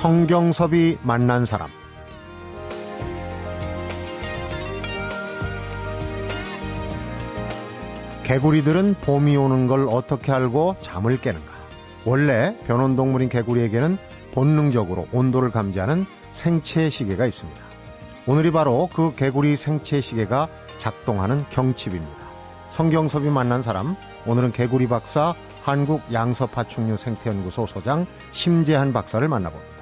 성경섭이 만난 사람 개구리들은 봄이 오는 걸 어떻게 알고 잠을 깨는가? 원래 변온동물인 개구리에게는 본능적으로 온도를 감지하는 생체 시계가 있습니다. 오늘이 바로 그 개구리 생체 시계가 작동하는 경칩입니다. 성경섭이 만난 사람, 오늘은 개구리 박사 한국양서파충류 생태연구소 소장 심재한 박사를 만나봅니다.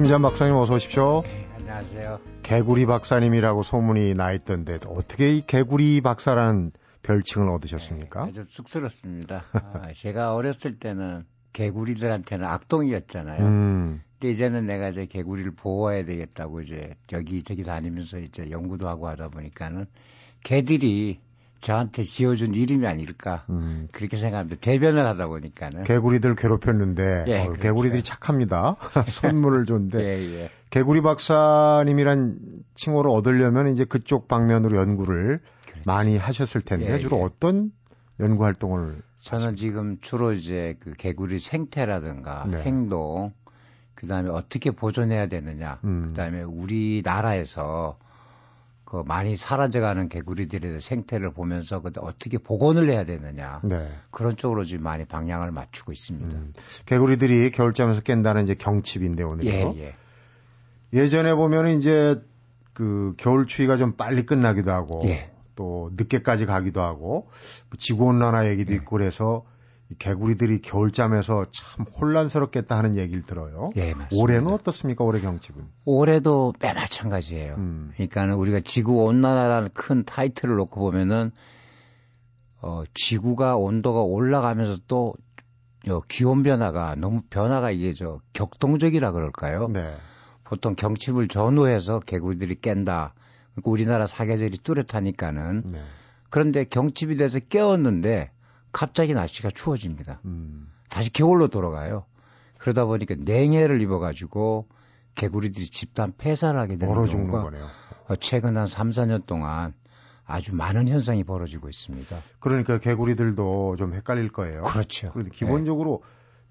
심재한 박사님 어서 오십시오. 네, 안녕하세요. 개구리 박사님이라고 소문이 나 있던데 어떻게 이 개구리 박사라는 별칭을 얻으셨습니까? 네, 아주 쑥스럽습니다. 아, 제가 어렸을 때는 개구리들한테는 악동이었잖아요. 음, 근데 이제는 내가 이제 개구리를 보호해야 되겠다고 이제 여기저기 다니면서 이제 연구도 하고 하다 보니까는 개들이 저한테 지어준 이름이 아닐까 음, 그렇게 생각합니다. 대변을 하다 보니까는 개구리들 괴롭혔는데 예, 어, 그렇죠. 개구리들이 착합니다. 선물을 줬는데 예, 예. 개구리 박사님이란 칭호를 얻으려면 이제 그쪽 방면으로 연구를 그렇죠. 많이 하셨을 텐데 예, 주로 예. 어떤 연구 활동을 저는 지금 주로 이제 그 개구리 생태라든가 네. 행동, 그 다음에 어떻게 보존해야 되느냐, 음. 그 다음에 우리나라에서 그 많이 사라져가는 개구리들의 생태를 보면서 그 어떻게 복원을 해야 되느냐 네. 그런 쪽으로 지금 많이 방향을 맞추고 있습니다. 음, 개구리들이 겨울잠에서 깬다는 이제 경칩인데 오늘요. 예, 예. 예전에 보면은 이제 그 겨울 추위가 좀 빨리 끝나기도 하고 예. 또 늦게까지 가기도 하고 뭐 지구 온난화 얘기도 있고 그래서 이 개구리들이 겨울잠에서 참 혼란스럽겠다 하는 얘기를 들어요. 예, 맞습니다. 올해는 어떻습니까? 올해 경칩은? 올해도 매 마찬가지예요. 음. 그러니까는 우리가 지구 온난화라는 큰 타이틀을 놓고 보면은 어 지구가 온도가 올라가면서 또 어, 기온 변화가 너무 변화가 이게 저 격동적이라 그럴까요? 네. 보통 경칩을 전후해서 개구리들이 깬다. 그러니까 우리나라 사계절이 뚜렷하니까는 네. 그런데 경칩이 돼서 깨웠는데 갑자기 날씨가 추워집니다. 음. 다시 겨울로 돌아가요. 그러다 보니까 냉해를 입어가지고 개구리들이 집단 폐사를 하게 되는 경우가 거네요. 어, 최근 한 3, 4년 동안 아주 많은 현상이 벌어지고 있습니다. 그러니까 개구리들도 좀 헷갈릴 거예요. 그렇죠. 그런데 기본적으로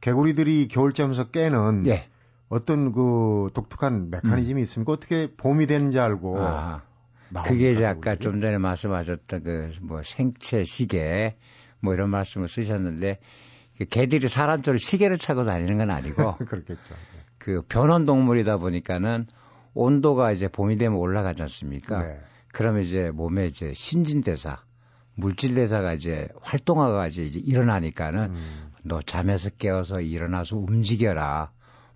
개구리들이 겨울잠에서 깨는 예. 어떤 그 독특한 메커니즘이 있습니까? 어떻게 봄이 되는지 알고 아, 그게 이제 아까? 좀 전에 말씀하셨던 그 뭐 생체 시계 뭐 이런 말씀을 쓰셨는데 그 개들이 사람처럼 시계를 차고 다니는 건 아니고 그렇겠죠. 그 변온 동물이다 보니까는 온도가 이제 봄이 되면 올라가지 않습니까? 네. 그러면 이제 몸에 이제 신진대사, 물질대사가 이제 활동화가 이제 이제 일어나니까는 음, 너 잠에서 깨어서 일어나서 움직여라,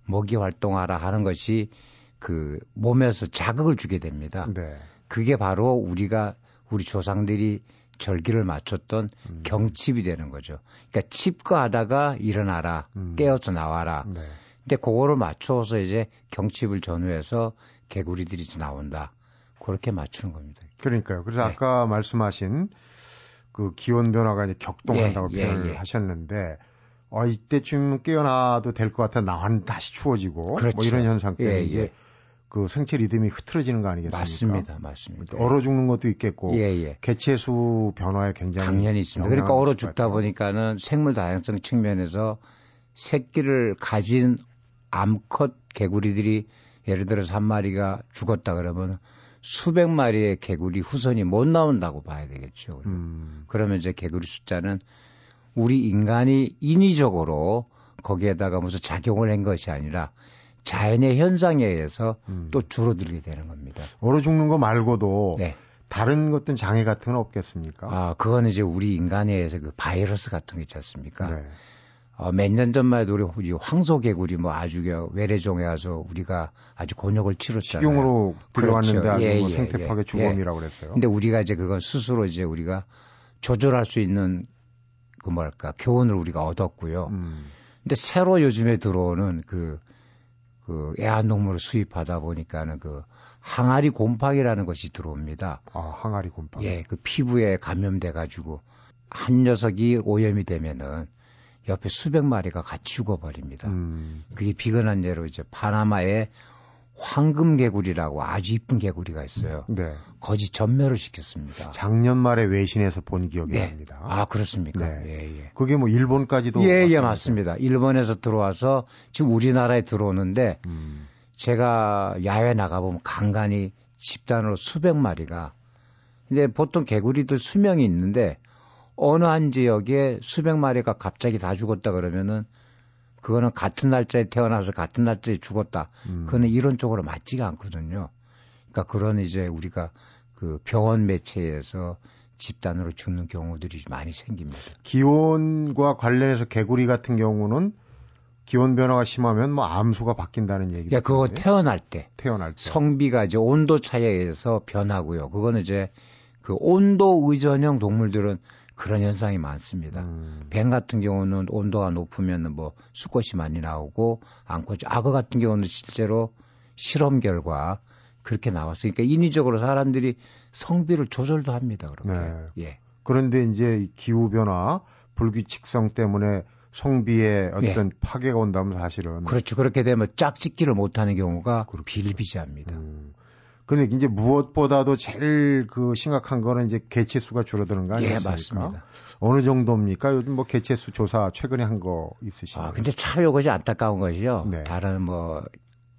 목이 활동하라 하는 것이 그 몸에서 자극을 주게 됩니다. 네. 그게 바로 우리가 우리 조상들이 절기를 맞췄던 음. 경칩이 되는 거죠. 그러니까 칩거하다가 일어나라, 음. 깨어서 나와라. 네. 근데 그거를 맞춰서 이제 경칩을 전후해서 개구리들이 나온다. 그렇게 맞추는 겁니다. 그러니까요. 그래서 네. 아까 말씀하신 그 기온 변화가 이제 격동한다고 예, 예, 표현을 예. 하셨는데 어, 이때쯤 깨어나도 될 것 같아 나와는 다시 추워지고 그렇죠. 뭐 이런 현상 때문에 예, 이제 예. 그 생체 리듬이 흐트러지는 거 아니겠습니까? 맞습니다. 맞습니다. 얼어 죽는 것도 있겠고 예, 예. 개체수 변화에 굉장히 당연히 있습니다. 그러니까 얼어 죽다. 보니까는 생물 다양성 측면에서 새끼를 가진 암컷 개구리들이 예를 들어서 한 마리가 죽었다 그러면 수백 마리의 개구리 후손이 못 나온다고 봐야 되겠죠. 음, 그러면 이제 개구리 숫자는 우리 인간이 인위적으로 거기에다가 무슨 작용을 한 것이 아니라 자연의 현상에 의해서 음. 또 줄어들게 되는 겁니다. 얼어 죽는 거 말고도 네. 다른 어떤 장애 같은 건 없겠습니까? 아, 그건 이제 우리 인간에 의해서 그 바이러스 같은 거 있지 않습니까? 네. 어, 몇 년 전만 해도 우리 황소개구리 뭐 아주 그 외래종에 와서 우리가 아주 곤욕을 치렀잖아요. 식용으로 들어왔는데 그렇죠. 아주 예, 뭐 예, 생태 파괴 예, 주범이라고 그랬어요. 근데 우리가 이제 그건 스스로 이제 우리가 조절할 수 있는 그 뭐랄까 교훈을 우리가 얻었고요. 음, 근데 새로 요즘에 들어오는 그, 그 애완동물을 수입하다 보니까는 그 항아리 곰팡이라는 것이 들어옵니다. 아, 항아리 곰팡이. 예, 그 피부에 감염돼 가지고 한 녀석이 오염이 되면은 옆에 수백 마리가 같이 죽어버립니다. 음, 그게 비근한 예로 이제 파나마의 황금 개구리라고 아주 이쁜 개구리가 있어요. 네. 거지 전멸을 시켰습니다. 작년 말에 외신에서 본 기억이 네. 납니다. 아 그렇습니까? 네. 예, 예. 그게 뭐 일본까지도 예, 예? 맞습니다. 일본에서 들어와서 지금 우리나라에 들어오는데 음. 제가 야외 나가 보면 간간히 집단으로 수백 마리가 근데 보통 개구리들 수명이 있는데 어느 한 지역에 수백 마리가 갑자기 다 죽었다 그러면은 그거는 같은 날짜에 태어나서 같은 날짜에 죽었다. 음. 그거는 이론적으로 맞지가 않거든요. 그러니까 그런 이제 우리가 그 병원 매체에서 집단으로 죽는 경우들이 많이 생깁니다. 기온과 관련해서 개구리 같은 경우는 기온 변화가 심하면 뭐 암수가 바뀐다는 얘기. 그러니까 그거 태어날 때 태어날 때. 성비가 이제 온도 차이에 의해서 변하고요. 그거는 이제 그 온도 의존형 동물들은 그런 현상이 많습니다. 음. 뱀 같은 경우는 온도가 높으면 뭐 수컷이 많이 나오고 암컷, 악어 같은 경우는 실제로 실험 결과 그렇게 나왔어요. 그러니까 인위적으로 사람들이 성비를 조절도 합니다. 그렇게. 네. 예. 그런데 이제 기후 변화, 불규칙성 때문에 성비에 어떤 파괴가 온다면 사실은 그렇죠. 그렇게 되면 짝짓기를 못하는 경우가 비일비재합니다. 음. 근데 이제 무엇보다도 제일 그 심각한 거는 이제 개체 수가 줄어드는 거 예, 아니겠습니까? 맞습니다. 어느 정도입니까? 요즘 뭐 개체 수 조사 최근에 한 거 있으신가요? 아, 근데 참 이것이 안타까운 것이요. 네. 다른 뭐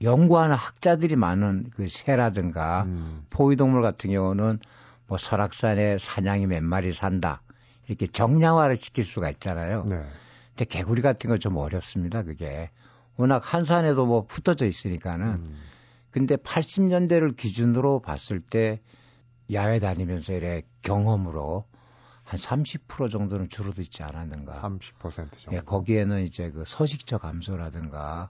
연구하는 학자들이 많은 그 새라든가 음. 포유동물 같은 경우는 뭐 설악산에 사냥이 몇 마리 산다. 이렇게 정량화를 시킬 수가 있잖아요. 네. 근데 개구리 같은 건 좀 어렵습니다. 그게 워낙 한 산에도 뭐 흩어져 있으니까는. 음. 근데 80년대를 기준으로 봤을 때 야외 다니면서 이래 경험으로 한 30% 정도는 줄어들지 않았는가. 30% 정도. 예, 거기에는 이제 그 서식처 감소라든가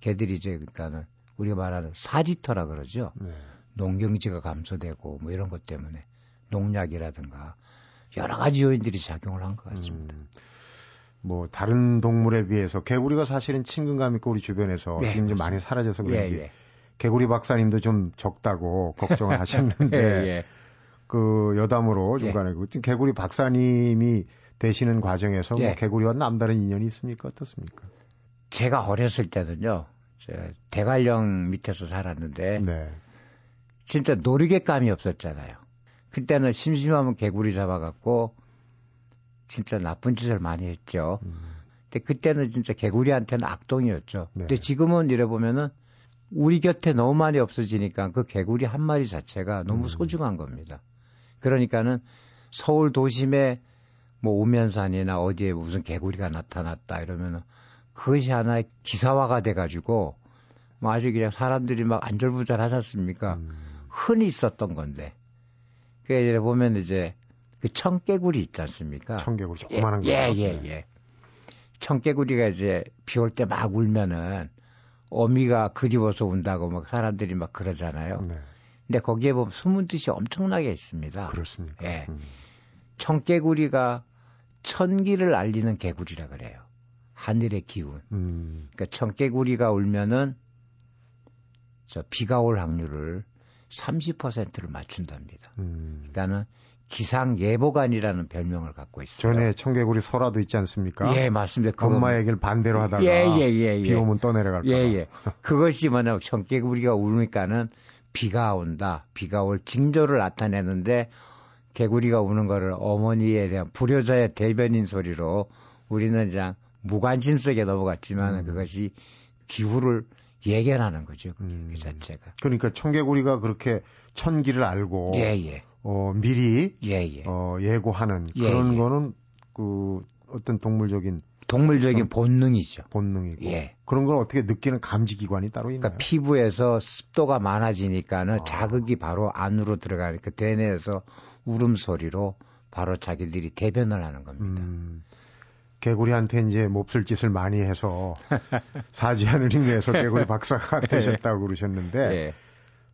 개들이 이제 그러니까는 우리가 말하는 사리터라 그러죠. 네. 농경지가 감소되고 뭐 이런 것 때문에 농약이라든가 여러 가지 요인들이 작용을 한 것 같습니다. 음. 뭐 다른 동물에 비해서 개구리가 사실은 친근감 있고 우리 주변에서 예, 지금 좀 많이 사라져서 예, 그런지 예. 개구리 박사님도 좀 적다고 걱정을 하셨는데 예, 예. 그 여담으로 중간에 그 개구리 박사님이 되시는 과정에서 뭐 예. 개구리와 남다른 인연이 있습니까? 어떻습니까? 제가 어렸을 때는요. 저 대관령 밑에서 살았는데 네. 진짜 놀이개감이 없었잖아요. 그때는 심심하면 개구리 잡아갖고 진짜 나쁜 짓을 많이 했죠. 음. 근데 그때는 진짜 개구리한테는 악동이었죠. 네. 근데 지금은 이래 보면은 우리 곁에 너무 많이 없어지니까 그 개구리 한 마리 자체가 너무 음. 소중한 겁니다. 그러니까는 서울 도심에 뭐 우면산이나 어디에 무슨 개구리가 나타났다 이러면은 그것이 하나의 기사화가 돼가지고 뭐 아주 그냥 사람들이 막 안절부절 하지 않습니까? 음. 흔히 있었던 건데. 그 이제 보면 이제 그 청개구리 있지 않습니까? 청개구리 조그마한 거. 예, 예, 예. 청개구리가 이제 비 올 때 막 울면은 어미가 그리워서 운다고 막 사람들이 막 그러잖아요. 네. 근데 거기에 보면 숨은 뜻이 엄청나게 있습니다. 그렇습니까? 예. 음. 청개구리가 천기를 알리는 개구리라 그래요. 하늘의 기운. 음. 그러니까 청개구리가 울면은 저 비가 올 확률을 30%를 맞춘답니다. 음. 그러니까는 기상 예보관이라는 별명을 갖고 있어요. 전에 청개구리 설화도 있지 않습니까? 예, 맞습니다. 그거 엄마 얘기를 반대로 하다가 예, 예, 예, 예. 비 오면 떠내려갈까 예, 예. 그것이 뭐냐, 청개구리가 울니까는 비가 온다, 비가 올 징조를 나타내는데 개구리가 우는 거를 어머니에 대한 불효자의 대변인 소리로 우리는 그냥 무관심 속에 넘어갔지만 음. 그것이 기후를 예견하는 거죠. 음. 그 자체가. 그러니까 청개구리가 그렇게 천기를 알고 예, 예. 어, 미리 예, 예. 어, 예고하는 예, 그런 예. 거는 그 어떤 동물적인 동물적인 본능이죠. 본능이고 예. 그런 걸 어떻게 느끼는 감지 기관이 따로 있나요? 그러니까 피부에서 습도가 많아지니까는 아. 자극이 바로 안으로 들어가니까 대뇌에서 울음소리로 바로 자기들이 대변을 하는 겁니다. 음, 개구리한테 이제 몹쓸 짓을 많이 해서 사죄하는 의미에서 개구리 박사가 되셨다고 그러셨는데 예.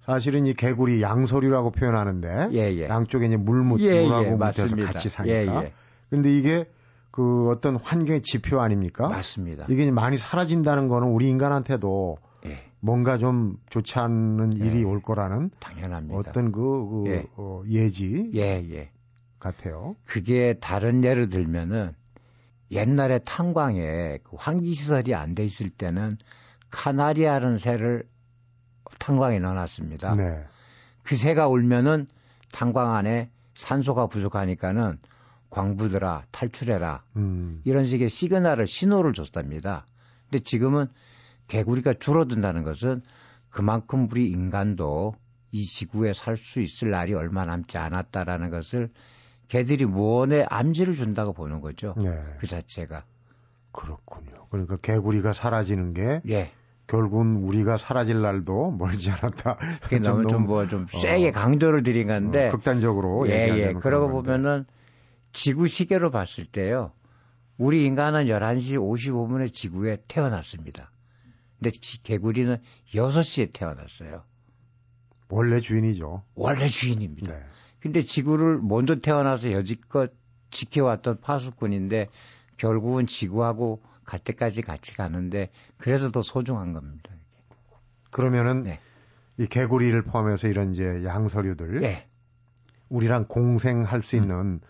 사실은 이 개구리 양서류라고 표현하는데 예, 예. 양쪽에 이제 물묻 예, 물하고 예, 묻어서 맞습니다. 같이 사니까. 예, 예. 근데 이게 그 어떤 환경의 지표 아닙니까? 맞습니다. 이게 많이 사라진다는 거는 우리 인간한테도 예, 뭔가 좀 좋지 않은 일이 예. 올 거라는 당연합니다. 어떤 그, 그 예. 어, 예지 예, 예. 같아요. 그게 다른 예를 들면은 옛날에 탄광에 그 환기 시설이 안 돼 있을 때는 카나리아라는 새를 탄광에 넣어놨습니다. 네. 그 새가 울면은 탄광 안에 산소가 부족하니까는 광부들아 탈출해라 음. 이런 식의 시그널을 신호를 줬답니다. 근데 지금은 개구리가 줄어든다는 것은 그만큼 우리 인간도 이 지구에 살 수 있을 날이 얼마 남지 않았다라는 것을 개들이 무언의 암시를 준다고 보는 거죠. 네. 그 자체가. 그렇군요. 그러니까 개구리가 사라지는 게 예. 결국은 우리가 사라질 날도 멀지 않았다. 그게 너무 좀뭐 좀 세게 어, 강조를 드린 건데. 어, 극단적으로 예, 예. 그러고. 보면은 지구 시계로 봤을 때요. 우리 인간은 11시 55분에 지구에 태어났습니다. 근데 지- 개구리는 6시에 태어났어요. 원래 주인이죠. 원래 주인입니다. 네. 근데 지구를 먼저 태어나서 여지껏 지켜왔던 파수꾼인데 결국은 지구하고 갈 때까지 같이 가는데 그래서 더 소중한 겁니다. 그러면은 네. 이 개구리를 포함해서 이런 이제 양서류들 예. 우리랑 공생할 음. 수 있는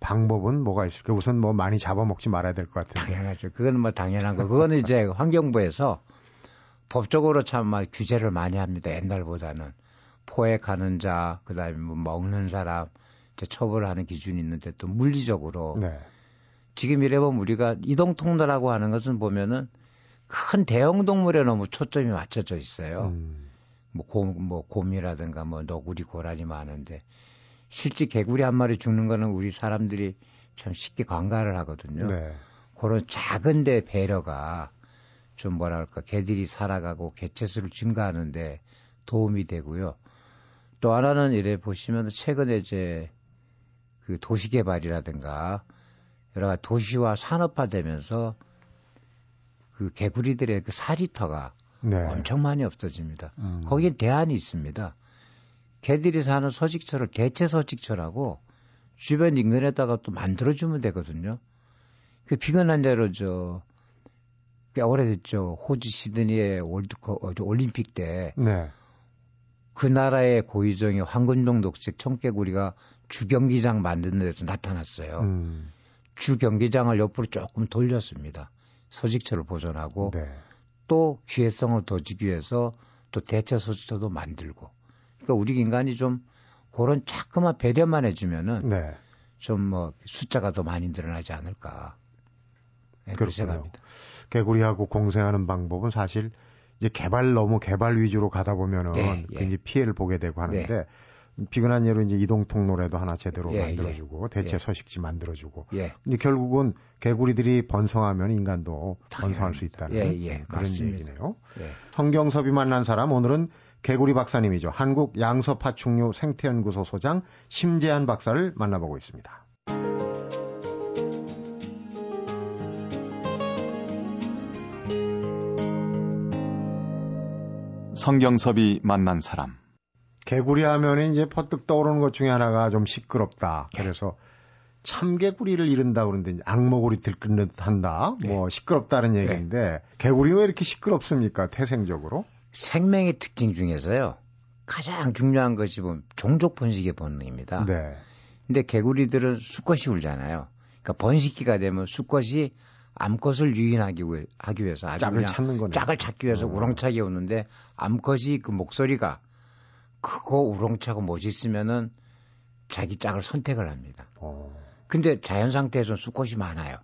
방법은 뭐가 있을까? 우선 뭐 많이 잡아먹지 말아야 될 것 같은데. 당연하죠. 그거는 뭐 당연한 거. 그거는 이제 환경부에서 법적으로 참 막 규제를 많이 합니다. 옛날보다는 포획하는 자, 그다음에 뭐 먹는 사람 이제 처벌하는 기준이 있는데 또 물리적으로 네. 지금 이래 보면 우리가 이동 통로라고 하는 것은 보면은 큰 대형 동물에 너무 초점이 맞춰져 있어요. 음, 뭐, 곰, 뭐, 곰이라든가 뭐, 너구리, 고라니 많은데, 실제 개구리 한 마리 죽는 거는 우리 사람들이 참 쉽게 관가를 하거든요. 네. 그런 작은데 배려가 좀 뭐랄까, 개들이 살아가고 개체수를 증가하는데 도움이 되고요. 또 하나는 이래 보시면 최근에 이제 그 도시개발이라든가 여러 가지 도시화 산업화되면서 그 개구리들의 그 사리터가 네. 엄청 많이 없어집니다. 음. 거기엔 대안이 있습니다. 개들이 사는 서식처를 개체 서식처라고 주변 인근에다가 또 만들어주면 되거든요. 그 비근한 대로 저, 꽤 오래됐죠. 호주 시드니의 월드컵, 어, 저 올림픽 때 네. 그 나라의 고유종의 황금종 녹색 청개구리가 주경기장 만드는 데서 나타났어요. 음, 주 경기장을 옆으로 조금 돌렸습니다. 서식처를 보존하고 네. 또 기회성을 더 주기 위해서 또 대체 소지도 만들고. 그러니까 우리 인간이 좀 그런 자꾸만 배려만 해주면은 네. 좀뭐 숫자가 더 많이 늘어나지 않을까. 네, 그렇게. 생각합니다. 개구리하고 공생하는 방법은 사실 이제 개발 너무 개발 위주로 가다 보면은 예, 예. 굉장히 피해를 보게 되고 하는데 비근한 예로 이제 이동 통로라도 하나 제대로 예, 만들어주고 대체 예. 서식지 만들어주고 예. 근데 결국은 개구리들이 번성하면 인간도. 번성할 수 있다는 예, 예, 그런 맞습니다. 얘기네요. 예. 성경섭이 만난 사람 오늘은 개구리 박사님이죠. 한국 양서파충류 생태연구소 소장 심재한 박사를 만나보고 있습니다. 성경섭이 만난 사람. 개구리 하면 이제 퍼뜩 떠오르는 것 중에 하나가 좀 시끄럽다. 예. 그래서 참개구리를 이른다 그러는데 악모구리 들끓는 듯 한다. 예. 뭐 시끄럽다는 얘기인데 개구리는 왜 이렇게 시끄럽습니까? 태생적으로? 생명의 특징 중에서요. 가장 중요한 것이 종족 번식의 본능입니다. 네. 근데 개구리들은 수컷이 울잖아요. 그러니까 번식기가 되면 수컷이 암컷을 유인하기 위- 하기 위해서 아주 짝을 찾는 거네. 짝을 찾기 위해서 어. 우렁차게 우는데 암컷이 그 목소리가 크고 우렁차고 멋있으면은 자기 짝을 선택을 합니다. 어. 근데 자연 상태에서는 수컷이 많아요.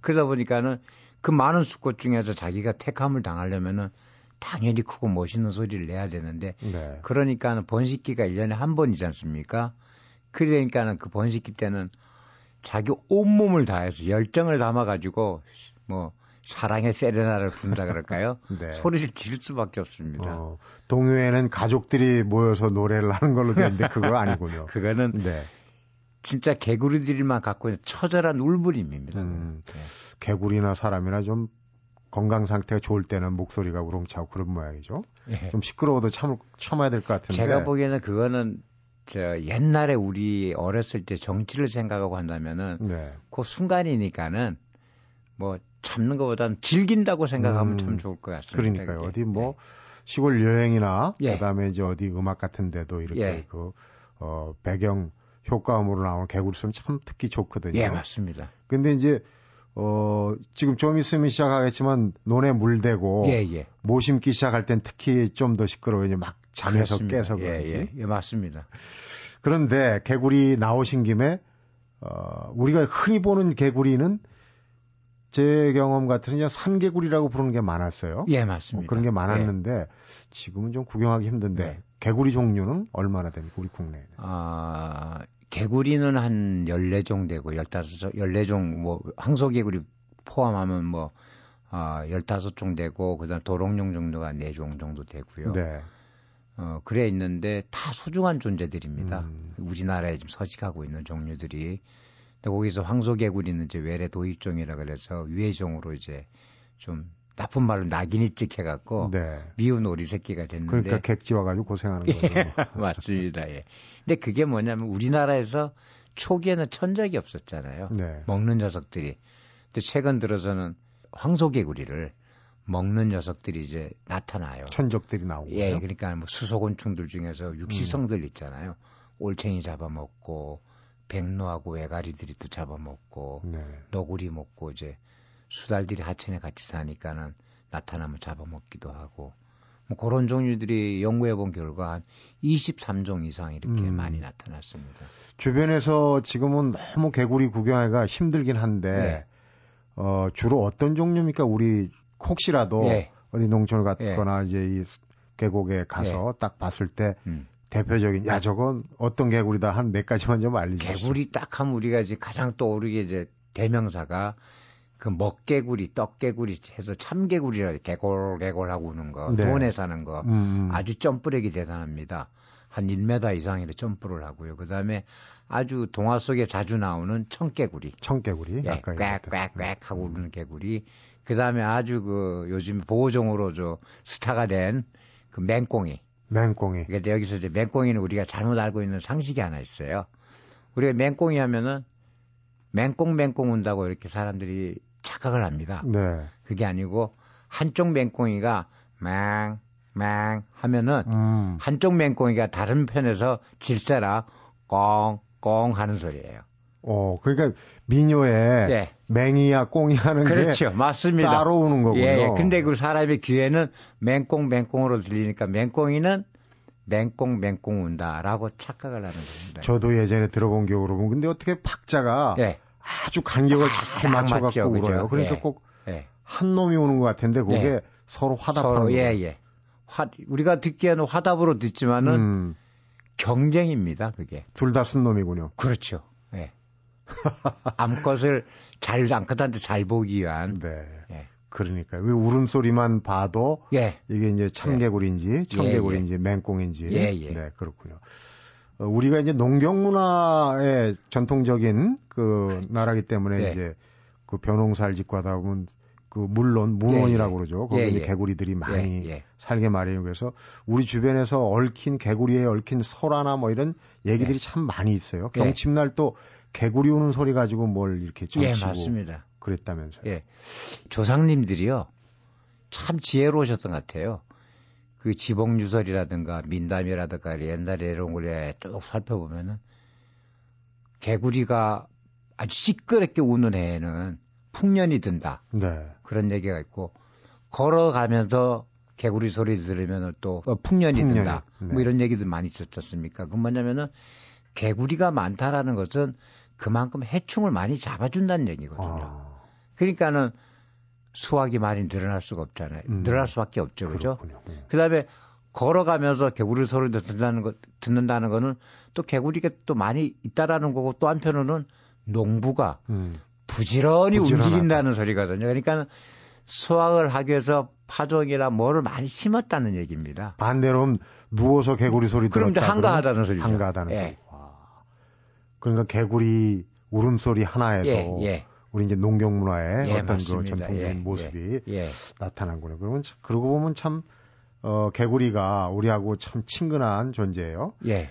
그러다 보니까는 그 많은 수컷 중에서 자기가 택함을 당하려면은 당연히 크고 멋있는 소리를 내야 되는데 네. 그러니까는 번식기가 1년에 한 번이지 않습니까? 그러니까는 그 번식기 때는 자기 온몸을 다해서 열정을 담아 가지고 뭐 사랑의 세레나를 부른다 그럴까요? 네. 소리를 지를 수밖에 없습니다. 어, 동요에는 가족들이 모여서 노래를 하는 걸로 되는데 그거 아니군요. 그거는 네. 진짜 개구리들만 갖고 있는 처절한 울부림입니다. 음, 네. 개구리나 사람이나 좀 건강 상태가 좋을 때는 목소리가 우렁차고 그런 모양이죠. 예. 좀 시끄러워도 참, 참아야 될 것 같은데. 제가 보기에는 그거는 저 옛날에 우리 어렸을 때 정치를 생각하고 한다면은 네. 그 순간이니까는 뭐 참는 것보다는 즐긴다고 생각하면 음, 참 좋을 것 같습니다. 그러니까요. 그게. 어디 뭐 시골 여행이나 예. 그다음에 이제 어디 음악 같은 데도 이렇게 예. 그 어, 배경 효과음으로 나오는 개구리 소리 참 듣기 좋거든요. 예, 예 맞습니다. 근데 이제 어, 지금 좀 있으면 시작하겠지만 논에 물대고 예, 예. 모 심기 시작할 땐 특히 좀 더 시끄러워요. 막 잠에서 그렇습니다. 깨서 예, 그런지. 예, 예, 맞습니다. 그런데 개구리 나오신 김에 어, 우리가 흔히 보는 개구리는 제 경험 같은 그냥 산개구리라고 부르는 게 많았어요. 예, 어, 맞습니다. 그런 게 예. 많았는데 지금은 좀 구경하기 힘든데 네. 개구리 종류는 얼마나 됩니까? 우리 국내에. 아, 개구리는 한 14종 되고 15종, 14종 뭐 황소개구리 포함하면 뭐 아, 15종 되고 그다음 도롱뇽 정도가 4종 정도 되고요. 네. 어, 그래 있는데 다 소중한 존재들입니다. 음. 우리나라에 지금 서식하고 있는 종류들이. 근데 거기서 황소개구리는 이제 외래 도입종이라 그래서 위해종으로 이제 좀 나쁜 말로 낙인이 찍혀갖고 네. 미운 오리 새끼가 됐는데 그러니까 객지 와가지고 고생하는 거죠. 맞습니다. 예. 근데 그게 뭐냐면 우리나라에서 초기에는 천적이 없었잖아요. 네. 먹는 녀석들이. 근데 최근 들어서는 황소개구리를 먹는 녀석들이 이제 나타나요. 천적들이 나오고. 예, 그러니까 뭐 수소곤충들 중에서 육식성들 있잖아요. 올챙이 잡아먹고 백로하고 외가리들이 또 잡아먹고 네. 너구리 먹고 이제 수달들이 하천에 같이 사니까는 나타나면 잡아먹기도 하고 뭐 그런 종류들이 연구해 본 결과 한 23종 이상 이렇게 음. 많이 나타났습니다. 주변에서 지금은 너무 개구리 구경하기가 힘들긴 한데 네. 어, 주로 어떤 종류입니까? 우리 혹시라도 예. 어디 농촌을 갔거나 이제 이 계곡에 가서 딱 봤을 때 음. 대표적인 야 저건 어떤 개구리다 한 몇 가지만 좀 알려주세요. 개구리 딱 하면 우리가 이제 가장 떠오르게 이제 대명사가 그 먹개구리, 떡개구리 해서 참개구리라 개골 개골 하고 우는 거, 네. 돈에 사는 거 음, 아주 점프력이 대단합니다. 한 1m 이상의 점프를 하고요. 그다음에 아주 동화 속에 자주 나오는 청개구리. 청개구리 예. 꽥꽥꽥 하고 우는 개구리. 그다음에 아주 그 요즘 보호종으로 저 스타가 된 그 맹꽁이. 맹꽁이. 그러니까 여기서 이제 맹꽁이는 우리가 잘못 알고 있는 상식이 하나 있어요. 우리가 맹꽁이 하면은 맹꽁 맹꽁 운다고 이렇게 사람들이 착각을 합니다. 네. 그게 아니고 한쪽 맹꽁이가 맹, 맹 하면은 음. 한쪽 맹꽁이가 다른 편에서 질세라 꽁, 꽁 하는 소리예요. 어, 그러니까 민요에 네. 맹이야 꽁이 하는 그렇죠. 게 맞습니다. 따로 오는 거군요. 예, 예. 근데 그 사람의 귀에는 맹꽁 맹꽁으로 들리니까 맹꽁이는 맹꽁 맹꽁 운다라고 착각을 하는 겁니다. 저도 예전에 들어본 기억으로 보면 근데 어떻게 박자가 예. 아주 간격을 잘딱 맞춰 갖고? 울어요. 그러니까 예. 꼭한 예. 놈이 오는 것 같은데 그게 예. 서로 화답하는 서로. 예, 예. 화, 우리가 듣기에는 화답으로 듣지만은 음, 경쟁입니다, 그게. 둘 다 순놈이군요. 그렇죠. 예. 암컷을 잘, 암컷한테 잘 보기 위한. 네. 예. 그러니까 그 울음소리만 봐도 예. 이게 이제 참개구리인지 청개구리인지 맹꽁인지 예, 예. 네 그렇군요. 어, 우리가 이제 농경 문화의 전통적인 그 나라기 때문에 예. 이제 그 벼농사를 짓고 하다 보면 그 물론 문원이라고 예, 예. 그러죠. 거기 예, 예. 개구리들이 많이 예, 예. 살게 마련이고 그래서 우리 주변에서 얽힌 개구리에 얽힌 설화나 뭐 이런 얘기들이 예. 참 많이 있어요. 예. 경칩날 또 개구리 우는 소리 가지고 뭘 이렇게 예, 점치고 맞습니다. 그랬다면서요. 예. 조상님들이요. 참 지혜로우셨던 것 같아요. 그 지봉유설이라든가 민담이라든가 옛날에 이런 걸쭉 살펴보면은 개구리가 아주 시끄럽게 우는 해에는 풍년이 든다. 네. 그런 얘기가 있고 걸어가면서 개구리 소리 들으면 또 어, 풍년이, 풍년이, 든다. 네. 뭐 이런 얘기도 많이 있었지 않습니까? 그 뭐냐면은 개구리가 많다라는 것은 그만큼 해충을 많이 잡아준다는 얘기거든요. 아, 그러니까는 수확이 많이 늘어날 수가 없잖아요. 음. 늘어날 수밖에 없죠, 그죠? 음. 그다음에 걸어가면서 개구리 소리를 듣는다는 거 듣는다는 거는 또 개구리가 또 많이 있다라는 거고 또 한편으로는 농부가 음. 부지런히 부지런하다. 움직인다는 소리거든요. 그러니까 수확을 하기 위해서 파종이나 뭐를 많이 심었다는 얘기입니다. 반대로 누워서 개구리 소리 그럼 이제 들었다 한가하다는 그러면 소리죠. 한가하다는 예. 소리. 와. 그러니까 개구리 울음소리 하나에도 예, 예. 우리 이제 농경 문화의 예, 어떤 그 맞습니다. 전통적인 예, 모습이 예. 예. 나타난군요. 그러면 참- 그러고 보면 참 어, 개구리가 우리하고 참 친근한 존재예요. 예.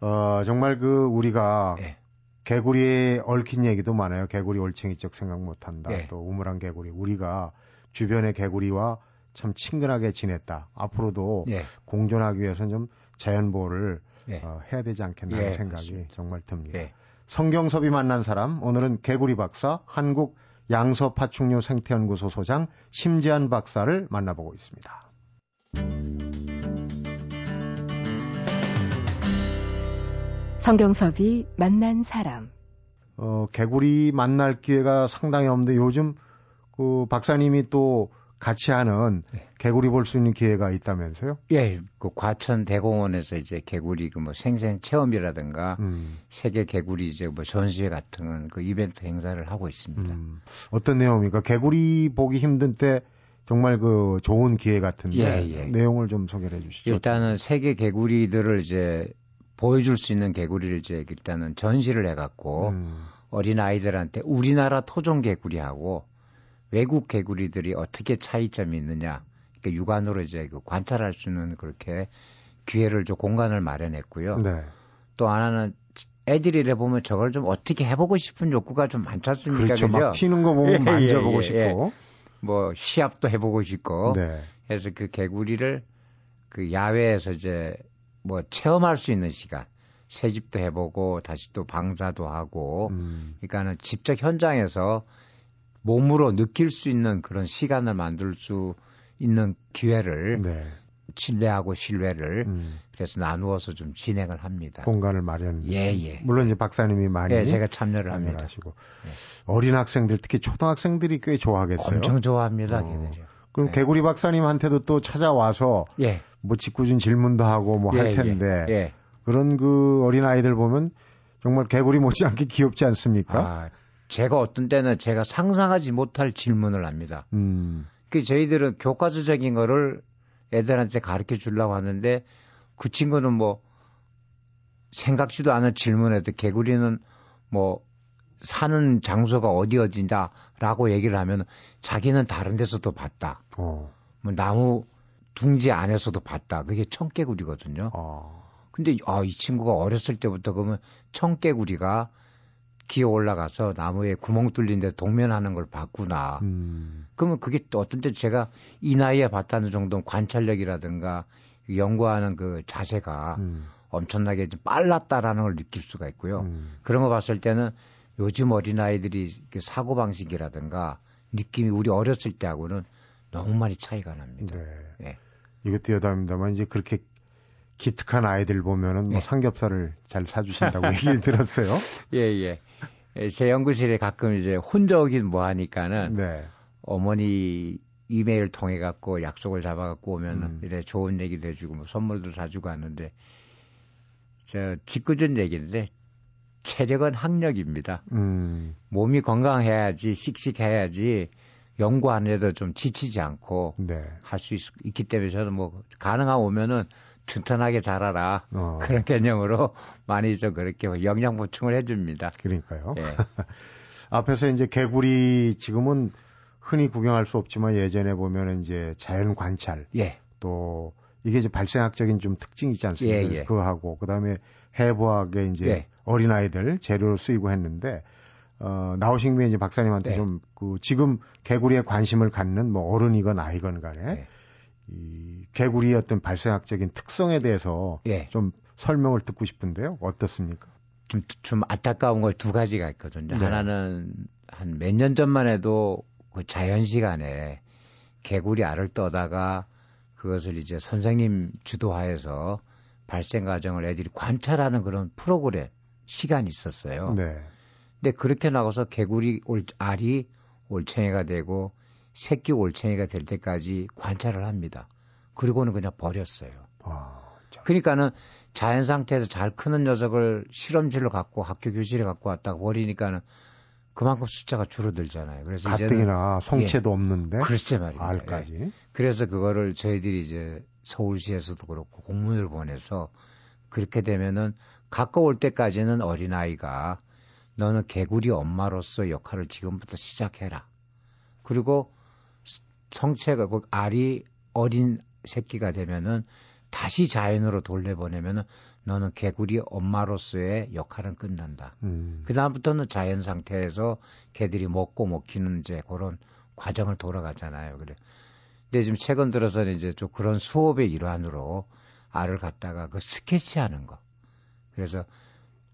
어, 정말 그 우리가 예. 개구리에 얽힌 얘기도 많아요. 개구리 올챙이적 생각 못 한다. 예. 또 우물한 개구리. 우리가 주변의 개구리와 참 친근하게 지냈다. 앞으로도 예. 공존하기 위해서는 좀 자연 보호를 예. 어, 해야 되지 않겠나 하는 예, 생각이 맞습니다. 정말 듭니다. 예. 성경섭이 만난 사람 오늘은 개구리 박사 한국 양서 파충류 생태연구소 소장 심지한 박사를 만나보고 있습니다. 성경섭이 만난 사람. 어, 개구리 만날 기회가 상당히 없는데 요즘 그 박사님이 또 같이 하는 네. 개구리 볼 수 있는 기회가 있다면서요? 예, 그 과천 대공원에서 이제 개구리 그 뭐 생생 체험이라든가 음. 세계 개구리 이제 뭐 전시회 같은 그 이벤트 행사를 하고 있습니다. 음. 어떤 내용입니까? 개구리 보기 힘든 때 정말 그 좋은 기회 같은데 예, 예. 내용을 좀 소개해 주시죠. 일단은 세계 개구리들을 이제 보여줄 수 있는 개구리를 이제 일단은 전시를 해갖고 음. 어린 아이들한테 우리나라 토종 개구리하고 외국 개구리들이 어떻게 차이점이 있느냐, 그러니까 육안으로 이제 그 관찰할 수 있는 그렇게 기회를 좀 공간을 마련했고요. 네. 또 하나는 애들이 래 보면 저걸 좀 어떻게 해보고 싶은 욕구가 좀 많지 않습니까? 그렇죠. 그죠? 막 튀는 거 보면 예, 만져보고 예, 예, 싶고. 뭐 시합도 해보고 싶고. 네. 그래서 그 개구리를 그 야외에서 이제 뭐 체험할 수 있는 시간. 새집도 해보고 다시 또 방사도 하고. 음. 그러니까는 직접 현장에서 몸으로 느낄 수 있는 그런 시간을 만들 수 있는 기회를 네. 신뢰하고 신뢰를 음. 그래서 나누어서 좀 진행을 합니다. 공간을 마련. 예, 예. 물론 이제 박사님이 많이 예, 제가 참여를 합니다. 하시고 예. 어린 학생들 특히 초등학생들이 꽤 좋아하겠어요. 엄청 좋아합니다, 어. 걔들이. 그럼 예. 개구리 박사님한테도 또 찾아와서 예. 뭐 짓궂은 질문도 하고 뭐할 예, 예. 텐데 예. 그런 그 어린 아이들 보면 정말 개구리 못지않게 귀엽지 않습니까? 아, 제가 어떤 때는 제가 상상하지 못할 질문을 합니다. 음. 그 저희들은 교과서적인 거를 애들한테 가르쳐 주려고 하는데 그 친구는 뭐 생각지도 않은 질문에도 개구리는 뭐 사는 장소가 어디 어딘다라고 얘기를 하면 자기는 다른 데서도 봤다. 어. 뭐 나무 둥지 안에서도 봤다. 그게 청개구리거든요. 어. 근데 아, 이 친구가 어렸을 때부터 그러면 청개구리가 기어 올라가서 나무에 구멍 뚫린 데 동면하는 걸 봤구나. 음. 그러면 그게 또 어떤 때 제가 이 나이에 봤다는 정도 관찰력이라든가 연구하는 그 자세가 음. 엄청나게 좀 빨랐다라는 걸 느낄 수가 있고요. 음. 그런 거 봤을 때는 요즘 어린아이들이 사고 방식이라든가 느낌이 우리 어렸을 때하고는 너무 많이 차이가 납니다. 네. 네. 이것도 여담입니다만 이제 그렇게 기특한 아이들 보면은 뭐 네. 삼겹살을 잘 사주신다고 얘기를 들었어요. 예, 예. 예, 제 연구실에 가끔 이제 혼자 오긴 뭐 하니까는 네. 어머니 이메일 통해 갖고 약속을 잡아 갖고 오면 음. 이래 좋은 얘기도 해주고 뭐 선물도 사주고 하는데 저 짓궂은 얘기인데 체력은 학력입니다. 음. 몸이 건강해야지 씩씩해야지 연구 안 해도 좀 지치지 않고 네. 할수 있기 때문에 저는 뭐 가능한 오면은 튼튼하게 자라라 어. 그런 개념으로 많이 좀 그렇게 영양 보충을 해줍니다. 그러니까요. 예. 앞에서 이제 개구리 지금은 흔히 구경할 수 없지만 예전에 보면 이제 자연 관찰 예. 또 이게 이제 발생학적인 좀 특징이 있지 않습니까? 예, 예. 그거 하고 그다음에 해부학에 이제 예. 어린 아이들 재료로 쓰이고 했는데 어 나오신 김에 이제 박사님한테 네. 좀 그 지금 개구리에 관심을 갖는 뭐 어른이건 아이건 간에 네. 이 개구리의 어떤 발생학적인 특성에 대해서 예. 좀 설명을 듣고 싶은데요. 어떻습니까? 좀, 좀 안타까운 걸 두 가지가 있거든요. 네. 하나는 한 몇 년 전만 해도 그 자연 시간에 개구리 알을 떠다가 그것을 이제 선생님 주도하에서 발생 과정을 애들이 관찰하는 그런 프로그램 시간이 있었어요. 네. 근데 그렇게 나가서 개구리 올, 알이 올챙이가 되고 새끼 올챙이가 될 때까지 관찰을 합니다. 그리고는 그냥 버렸어요. 아, 그러니까는 자연 상태에서 잘 크는 녀석을 실험실로 갖고 학교 교실에 갖고 왔다가 버리니까는 그만큼 숫자가 줄어들잖아요. 그래서 가뜩이나 성체도 예, 없는데 그렇지 말이죠. 알까지. 예. 그래서 그거를 저희들이 이제 서울시에서도 그렇고 공문을 보내서 그렇게 되면은 가까울 때까지는 어린 아이가 너는 개구리 엄마로서 역할을 지금부터 시작해라. 그리고 성체가 그 알이 어린 새끼가 되면은 다시 자연으로 돌려보내면은 너는 개구리 엄마로서의 역할은 끝난다. 음. 그 다음부터는 자연 상태에서 개들이 먹고 먹히는 이제 그런 과정을 돌아가잖아요. 그래. 근데 지금 최근 들어서는 이제 좀 그런 수업의 일환으로 알을 갖다가 그 스케치하는 거. 그래서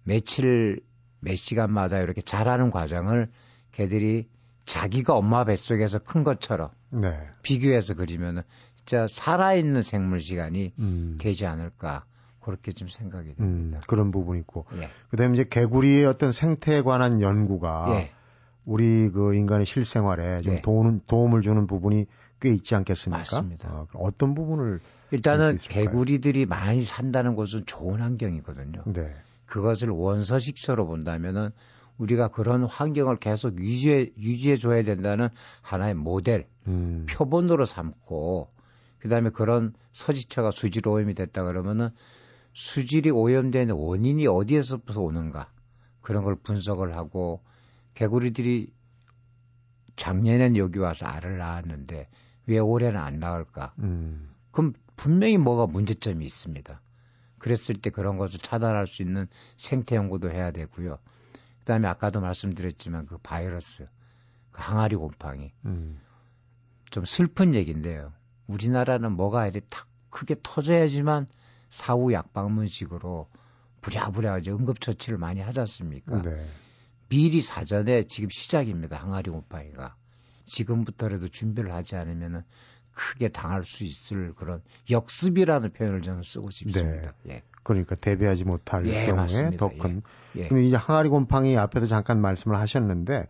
며칠 몇 시간마다 이렇게 자라는 과정을 개들이 자기가 엄마 뱃속에서 큰 것처럼 네. 비교해서 그리면은 진짜 살아있는 생물 시간이 음. 되지 않을까 그렇게 좀 생각이 음, 됩니다. 그런 부분이 있고. 예. 그다음에 이제 개구리의 어떤 생태에 관한 연구가 예. 우리 그 인간의 실생활에 좀 예. 도움, 도움을 주는 부분이 꽤 있지 않겠습니까? 맞습니다. 어, 어떤 부분을 일단은? 개구리들이 많이 산다는 곳은 좋은 환경이거든요. 네. 그것을 원서식처로 본다면은 우리가 그런 환경을 계속 유지해 유지해 줘야 된다는 하나의 모델, 음. 표본으로 삼고 그다음에 그런 서지처가 수질 오염이 됐다 그러면은 수질이 오염된 원인이 어디에서부터 오는가 그런 걸 분석을 하고 개구리들이 작년엔 여기 와서 알을 낳았는데 왜 올해는 안 낳을까? 음. 그럼 분명히 뭐가 문제점이 있습니다. 그랬을 때 그런 것을 차단할 수 있는 생태 연구도 해야 되고요. 그다음에 아까도 말씀드렸지만 그 바이러스, 그 항아리 곰팡이 음. 좀 슬픈 얘기인데요. 우리나라는 뭐가 이렇게 탁 크게 터져야지만 사후 약방문식으로 부랴부랴 이제 응급처치를 많이 하지 않습니까? 네. 미리 사전에 지금 시작입니다. 항아리 곰팡이가. 지금부터라도 준비를 하지 않으면 크게 당할 수 있을 그런 역습이라는 표현을 저는 쓰고 싶습니다. 예. 그러니까 대비하지 못할 예, 경우에. 더 큰. 예. 근데 이제 항아리 곰팡이 앞에도 잠깐 말씀을 하셨는데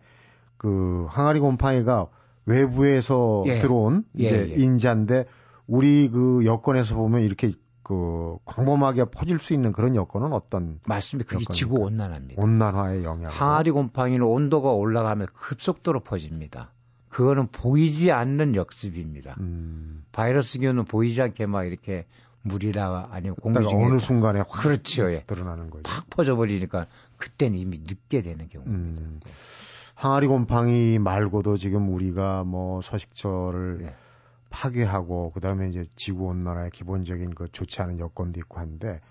그 항아리 곰팡이가 외부에서 예. 들어온 예, 이제 예. 인자인데 우리 그 여건에서 보면 이렇게 그 광범하게 퍼질 수 있는 그런 여건은 어떤 맞습니다. 그게? 지구 온난화입니다. 온난화의 영향? 항아리 곰팡이는 온도가 올라가면 급속도로 퍼집니다. 그거는 보이지 않는 역습입니다. 음. 바이러스균은 보이지 않게 막 이렇게 물이나 아니면 공기 중에 어느 순간에 확 그렇죠. 예. 드러나는 거죠. 팍 퍼져버리니까 그때는 이미 늦게 되는 경우입니다. 음. 항아리 곰팡이 말고도 지금 우리가 뭐 서식처를 네. 파괴하고 그다음에 이제 지구 온난화의 기본적인 그 좋지 않은 여건도 있고 한데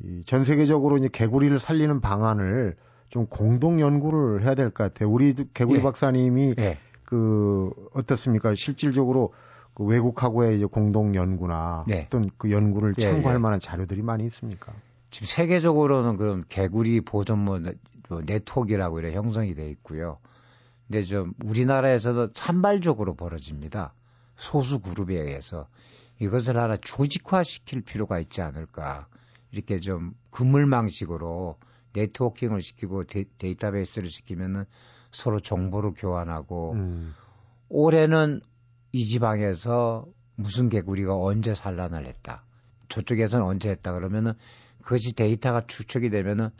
이전 세계적으로 이제 개구리를 살리는 방안을 좀 공동 연구를 해야 될 것 같아요. 우리 개구리 예. 박사님이 예. 그 어떻습니까? 실질적으로 그 외국하고의 이제 공동 연구나 네. 어떤 그 연구를 예, 참고할 예. 만한 자료들이 많이 있습니까? 지금 세계적으로는 그럼 개구리 보존모 네- 뭐 네트워크라고 이래 형성이 돼 있고요. 근데 좀 우리나라에서도 산발적으로 벌어집니다. 소수 그룹에 의해서 이것을 하나 조직화 시킬 필요가 있지 않을까. 이렇게 좀 그물망식으로 네트워킹을 시키고 데, 이터베이스를 시키면은 서로 정보를 교환하고 음. 올해는 이 지방에서 무슨 개구리가 언제 산란을 했다. 저쪽에서는 언제 했다 그러면은 그것이 데이터가 추적이 되면은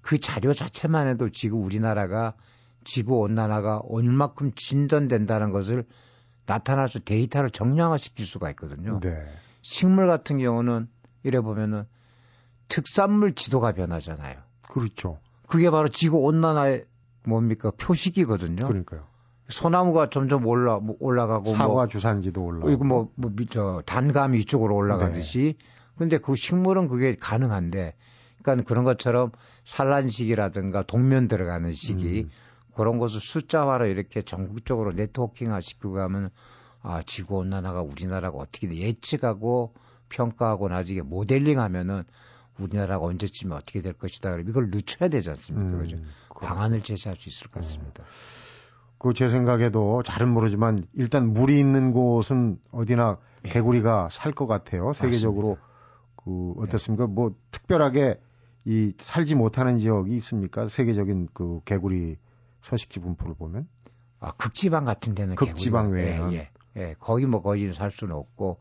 그 자료 자체만 해도 지금 우리나라가 지구 온난화가 얼마큼 진전된다는 것을 나타날 수 데이터를 정량화 시킬 수가 있거든요. 네. 식물 같은 경우는 이래 보면은 특산물 지도가 변하잖아요. 그렇죠. 그게 바로 지구 온난화의 뭡니까 표식이거든요. 그러니까요. 소나무가 점점 올라 뭐 올라가고 사과 뭐 주산지도 올라오고. 이거 뭐, 뭐, 미- 저, 단감이 이쪽으로 올라가듯이. 네. 근데 그 식물은 그게 가능한데, 그러니까 그런 것처럼 산란식이라든가 동면 들어가는 시기, 음. 그런 것을 숫자화로 이렇게 전국적으로 네트워킹화 시키고 가면, 아, 지구 온난화가 우리나라가 어떻게 돼 예측하고 평가하고 나중에 모델링 하면은 우리나라가 언제쯤에 어떻게 될 것이다. 그럼 이걸 늦춰야 되지 않습니까? 음, 그죠? 그- 방안을 제시할 수 있을 것 같습니다. 그제 생각에도 잘은 모르지만 일단 물이 있는 곳은 어디나 예. 개구리가 살 것 같아요. 세계적으로 그 어떻습니까? 뭐 특별하게 이 살지 못하는 지역이 있습니까? 세계적인 그 개구리 서식지 분포를 보면 아, 극지방 같은 데는 극지방 외에는? 예, 예, 예. 거기 뭐 거기 살 수는 없고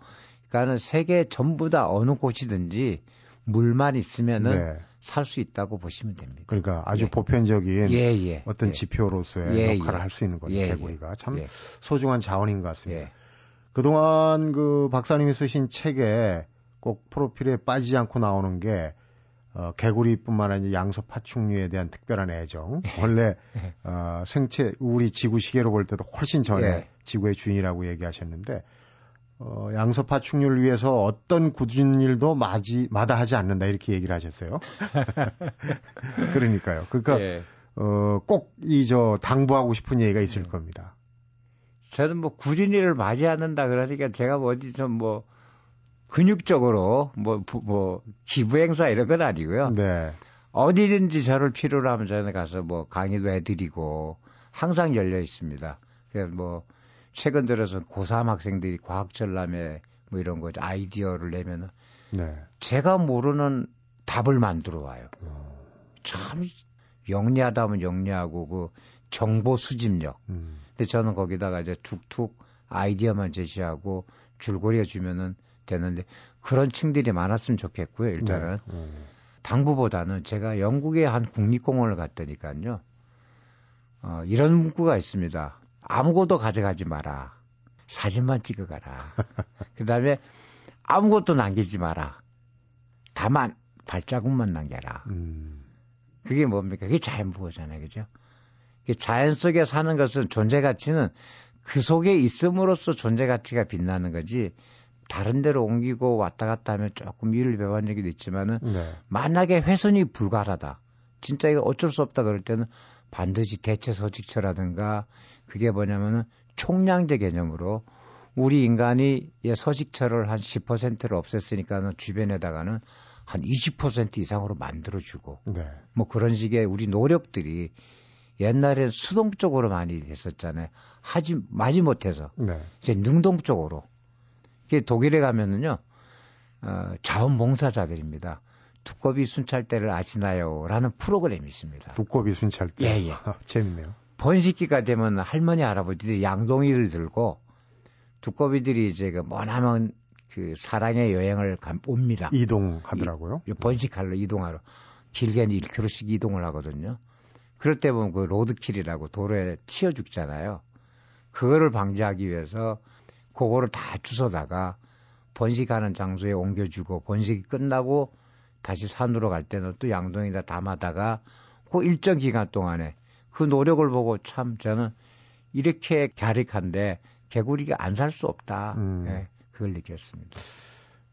그러니까는 세계 전부 다 어느 곳이든지 물만 있으면은 네. 살수 있다고 보시면 됩니다. 그러니까 아주 예. 보편적인 예, 예. 어떤 예, 지표로서의 예, 역할을 예. 할수 있는 거죠. 예, 개구리가 참 예, 소중한 자원인 것 같습니다. 예. 그동안 그 박사님이 쓰신 책에 꼭 프로필에 빠지지 않고 나오는 게 어, 개구리뿐만 아니라 양서 파충류에 대한 특별한 애정. 원래 예. 어, 생체 우리 지구 시계로 볼 때도 훨씬 전에 예. 지구의 주인이라고 얘기하셨는데 어, 양서 파충류를 위해서 어떤 굳은 일도 마지 마다하지 않는다 이렇게 얘기를 하셨어요. 그러니까요. 그러니까 예. 어, 꼭 이 저 당부하고 싶은 얘기가 있을 예. 겁니다. 저는 뭐 구린이를 맞이 않는다 그러니까 제가 뭐 어디 좀뭐 근육적으로 뭐, 부- 뭐 기부 행사 이런 건 아니고요. 네. 어디든지 저를 필요로 하면 저는 가서 뭐 강의도 해드리고 항상 열려 있습니다. 뭐 최근 들어서 고3 학생들이 과학 전람회 뭐 이런 거 아이디어를 내면은 네. 제가 모르는 답을 만들어 와요. 어. 참 영리하다면 영리하고 그 정보 수집력. 음. 근데 저는 거기다가 이제 툭툭 아이디어만 제시하고 줄거리에 주면은 되는데 그런 층들이 많았으면 좋겠고요. 일단은 네. 음. 당부보다는 제가 영국의 한 국립공원을 갔더니까요. 어, 이런 문구가 있습니다. 아무것도 가져가지 마라. 사진만 찍어가라. 그 다음에 아무것도 남기지 마라. 다만 발자국만 남겨라. 음. 그게 뭡니까? 그게 자연 보호잖아요. 그죠? 자연 속에 사는 것은 존재 가치는 그 속에 있음으로써 존재 가치가 빛나는 거지 다른 데로 옮기고 왔다 갔다 하면 조금 적이 있지만은 네. 만약에 훼손이 불가하다 진짜 이거 어쩔 수 없다 그럴 때는 반드시 대체 서식처라든가 그게 뭐냐면은 총량제 개념으로 우리 인간이 서식처를 한 10%를 없앴으니까는 주변에다가는 한 20% 이상으로 만들어주고 네. 뭐 그런 식의 우리 노력들이 옛날엔 수동적으로 많이 했었잖아요. 하지 마지 못해서 네. 이제 능동적으로. 독일에 가면은요 어, 자원봉사자들입니다. 두꺼비 순찰대를 아시나요?라는 프로그램이 있습니다. 두꺼비 순찰대. 예, 예. 재밌네요. 번식기가 되면 할머니 할아버지들이 양동이를 들고 두꺼비들이 이제 그 머나먼 그 사랑의 여행을 감, 옵니다. 이동하더라고요. 이, 번식하러 이동하러 길게는 1km씩 이동을 하거든요. 그럴 때 보면 그 로드킬이라고 도로에 치여 죽잖아요. 그거를 방지하기 위해서 그거를 다 주워다가 번식하는 장소에 옮겨주고 번식이 끝나고 다시 산으로 갈 때는 또 양동이다 담아다가 그 일정 기간 동안에 그 노력을 보고 참 저는 이렇게 갸륵한데 개구리가 안 살 수 없다. 음. 네, 그걸 느꼈습니다.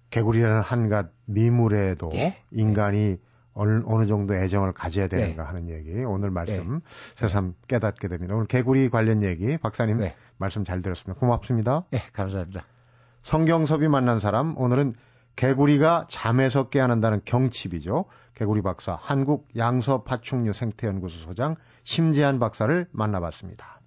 개구리라는 한갓 미물에도 예? 인간이 어느, 어느 정도 애정을 가져야 되는가 네. 하는 얘기 오늘 말씀 네. 새삼 깨닫게 됩니다. 오늘 개구리 관련 얘기 박사님 네. 말씀 잘 들었습니다. 고맙습니다. 네, 감사합니다. 성경섭이 만난 사람 오늘은 개구리가 잠에서 깨어난다는 경칩이죠. 개구리 박사 한국 양서 파충류 생태연구소 소장 심재한 박사를 만나봤습니다.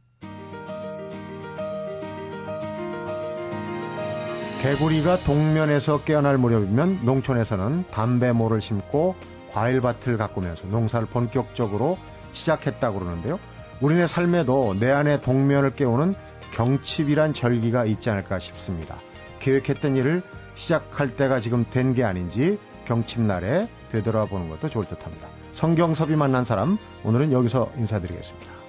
개구리가 동면에서 깨어날 무렵이면 농촌에서는 담배모를 심고 과일밭을 가꾸면서 농사를 본격적으로 시작했다고 그러는데요. 우리네 삶에도 내 안에 동면을 깨우는 경칩이란 절기가 있지 않을까 싶습니다. 계획했던 일을 시작할 때가 지금 된 게 아닌지 경칩날에 되돌아보는 것도 좋을 듯 합니다. 성경섭이 만난 사람, 오늘은 여기서 인사드리겠습니다.